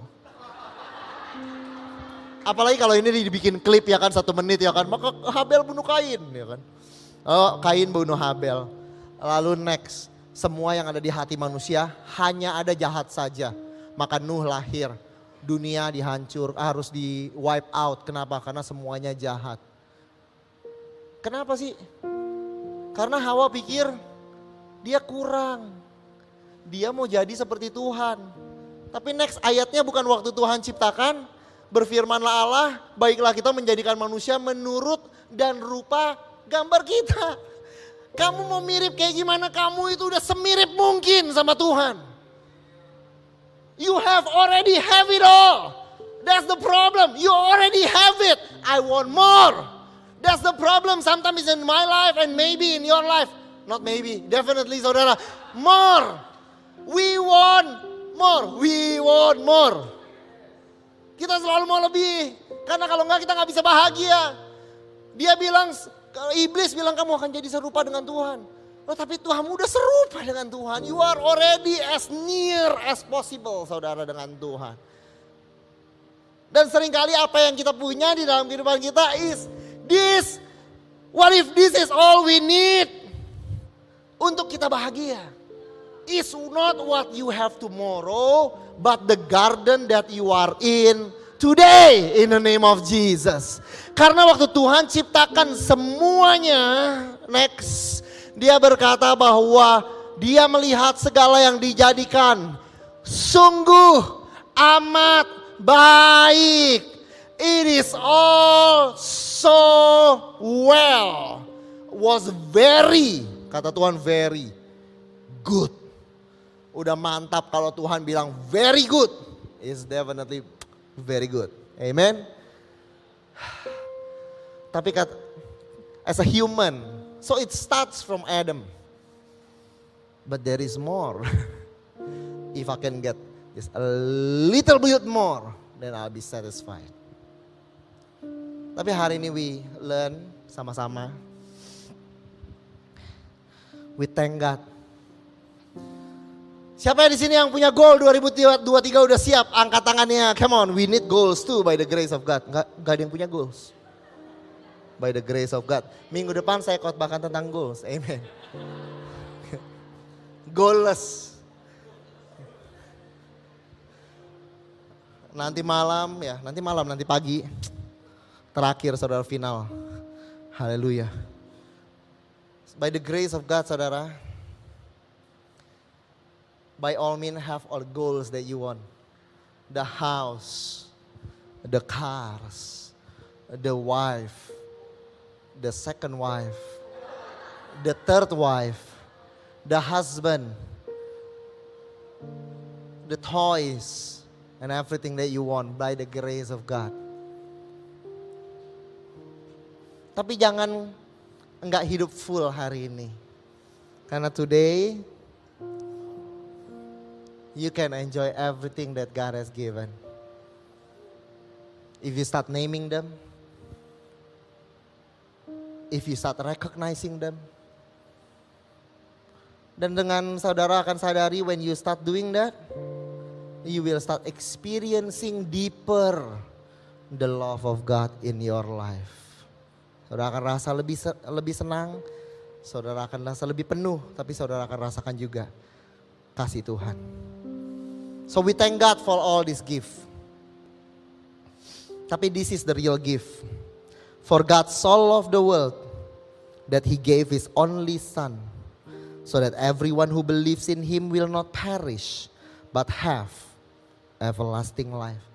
Apalagi kalau ini dibikin klip ya kan satu menit ya kan. Maka Habel bunuh Kain ya kan. Oh Kain bunuh Habel. Lalu next. Semua yang ada di hati manusia hanya ada jahat saja. Maka Nuh lahir. Dunia dihancur, harus di wipe out. Kenapa? Karena semuanya jahat. Kenapa sih? Karena Hawa pikir dia kurang. Dia mau jadi seperti Tuhan. Tapi next ayatnya bukan waktu Tuhan ciptakan, berfirmanlah Allah, baiklah kita menjadikan manusia menurut dan rupa gambar kita. Kamu mau mirip kayak gimana kamu itu udah semirip mungkin sama Tuhan. You have already have it all. That's the problem. You already have it. I want more. That's the problem sometimes in my life and maybe in your life. Not maybe, definitely saudara. More. We want more. We want more. Kita selalu mau lebih. Karena kalau enggak kita nggak bisa bahagia. Dia bilang, iblis bilang kamu akan jadi serupa dengan Tuhan. Oh, tapi Tuhanmu udah serupa dengan Tuhan. You are already as near as possible saudara dengan Tuhan. Dan sering kali apa yang kita punya di dalam kehidupan kita is this. What if this is all we need? Untuk kita bahagia. Is not what you have tomorrow, but the garden that you are in today in the name of Jesus. Karena waktu Tuhan ciptakan semuanya, next, dia berkata bahwa dia melihat segala yang dijadikan sungguh amat baik. It is all so well. Was very, kata Tuhan very good. Udah mantap kalau Tuhan bilang very good. Is definitely very good. Amen. Tapi kata, as a human, so it starts from Adam. But there is more. <laughs> If I can get just a little bit more, then I'll be satisfied. Tapi hari ini we learn sama-sama. We thank God. Siapa yang di sini yang punya goal 2023 udah siap? Angkat tangannya. Come on, we need goals too by the grace of God. Gak, gak ada yang punya goals. By the grace of God. Minggu depan saya khotbahkan tentang goals. Amen. <laughs> Goalless. Nanti malam ya, nanti malam, nanti pagi. Terakhir saudara final. Haleluya. By the grace of God, saudara, by all means have all goals that you want. The house, the cars, the wife, the second wife, the third wife, the husband, the toys, and everything that you want by the grace of God. Tapi jangan enggak hidup full hari ini. Karena today you can enjoy everything that God has given. If you start naming them, if you start recognizing them, dan dengan saudara akan sadari when you start doing that, you will start experiencing deeper the love of God in your life. Saudara akan rasa lebih lebih senang, saudara akan rasa lebih penuh, tapi saudara akan rasakan juga kasih Tuhan. So we thank God for all this gift. Tapi this is the real gift. For God so loved the world that he gave his only son so that everyone who believes in him will not perish but have everlasting life.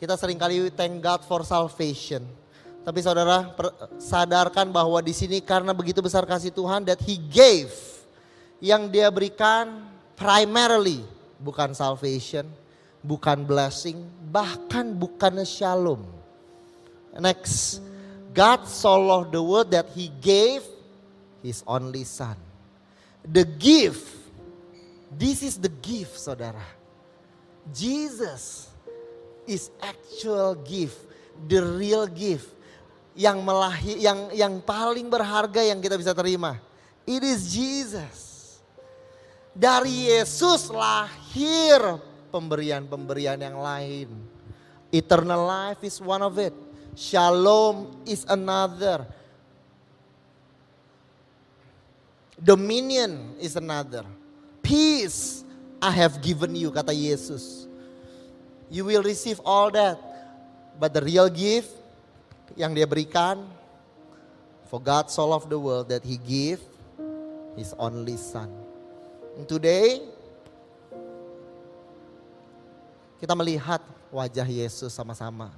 Kita sering kali thank God for salvation. Tapi saudara sadarkan bahwa di sini karena begitu besar kasih Tuhan that he gave yang dia berikan primarily bukan salvation, bukan blessing, bahkan bukan shalom. Next, God so loved the world that he gave his only son. The gift, this is the gift saudara. Jesus is actual gift, the real gift yang melahi, yang yang paling berharga yang kita bisa terima. It is Jesus. Dari Yesus lahir pemberian-pemberian yang lain. Eternal life is one of it. Shalom is another. Dominion is another. Peace I have given you, kata Yesus. You will receive all that. But the real gift yang dia berikan, for God so loved the world that he gave his only son. And today, kita melihat wajah Yesus sama-sama.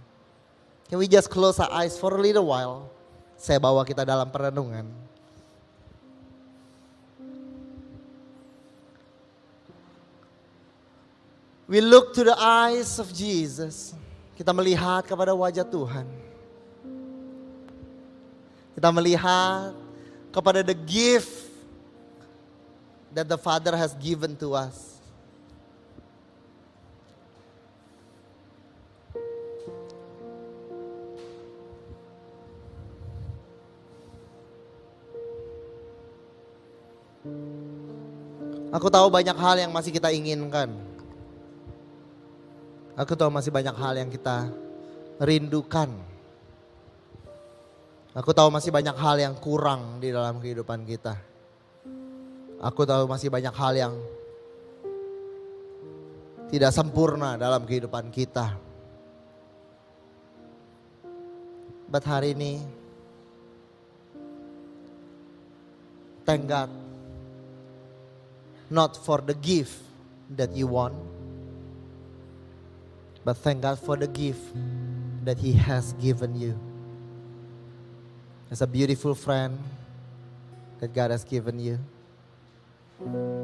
Can we just close our eyes for a little while? Saya bawa kita dalam perenungan. We look to the eyes of Jesus. Kita melihat kepada wajah Tuhan. Kita melihat kepada the gift that the Father has given to us. Aku tahu banyak hal yang masih kita inginkan. Aku tahu masih banyak hal yang kita rindukan. Aku tahu masih banyak hal yang kurang di dalam kehidupan kita. Aku tahu masih banyak hal yang tidak sempurna dalam kehidupan kita. But hari ini, thank God, not for the gift that you want, But thank God for the gift that He has given you. There's a beautiful friend that God has given you.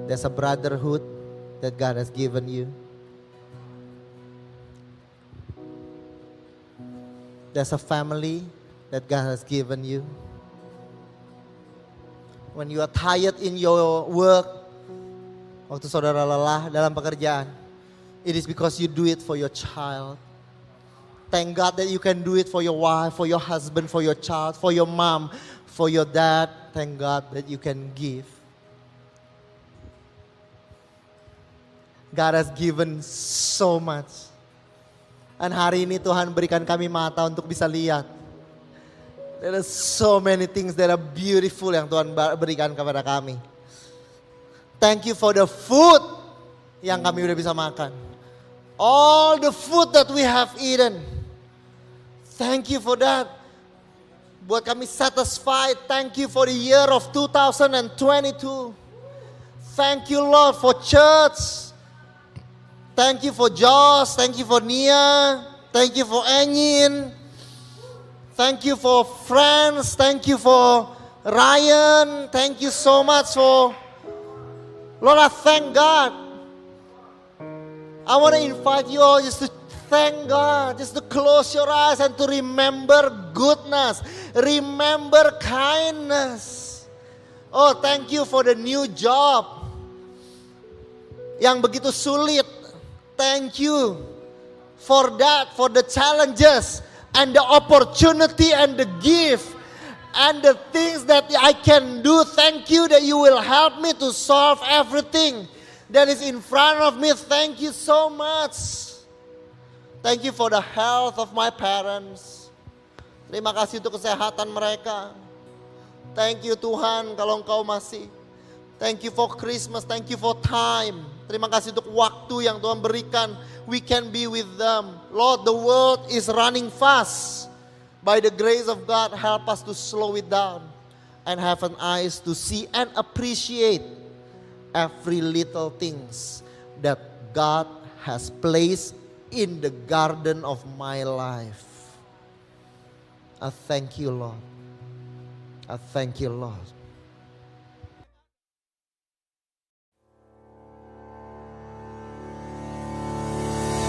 There's a brotherhood that God has given you. There's a family that God has given you. When you are tired in your work, waktu saudara lelah dalam pekerjaan, It is because you do it for your child. Thank God that you can do it for your wife, for your husband, for your child, for your mom, for your dad. Thank God that you can give. God has given so much. Dan hari ini Tuhan berikan kami mata untuk bisa lihat. There are so many things that are beautiful yang Tuhan berikan kepada kami. Thank you for the food yang kami udah bisa makan all the food that we have eaten. Thank you for that. buat kami satisfied. Thank you for the year of 2022. Thank you Lord for church. Thank you for Josh. Thank you for Nia. Thank you for Enyin. Thank you for friends. Thank you for Ryan. Thank you so much for Lord, I thank God. I want to invite you all just to thank God, just to close your eyes and to remember goodness, remember kindness. Oh, thank you for the new job yang begitu sulit. Thank you for that, for the challenges and the opportunity and the gift and the things that I can do. Thank you that you will help me to solve everything that is in front of me. Thank you so much. Thank you for the health of my parents. Terima kasih untuk kesehatan mereka. Thank you Tuhan kalau engkau masih. Thank you for Christmas, thank you for time. Terima kasih untuk waktu yang Tuhan berikan. We can be with them. Lord, the world is running fast. By the grace of God, help us to slow it down and have an eyes to see and appreciate every little things that God has placed in the garden of my life. I thank you, Lord. I thank you, Lord.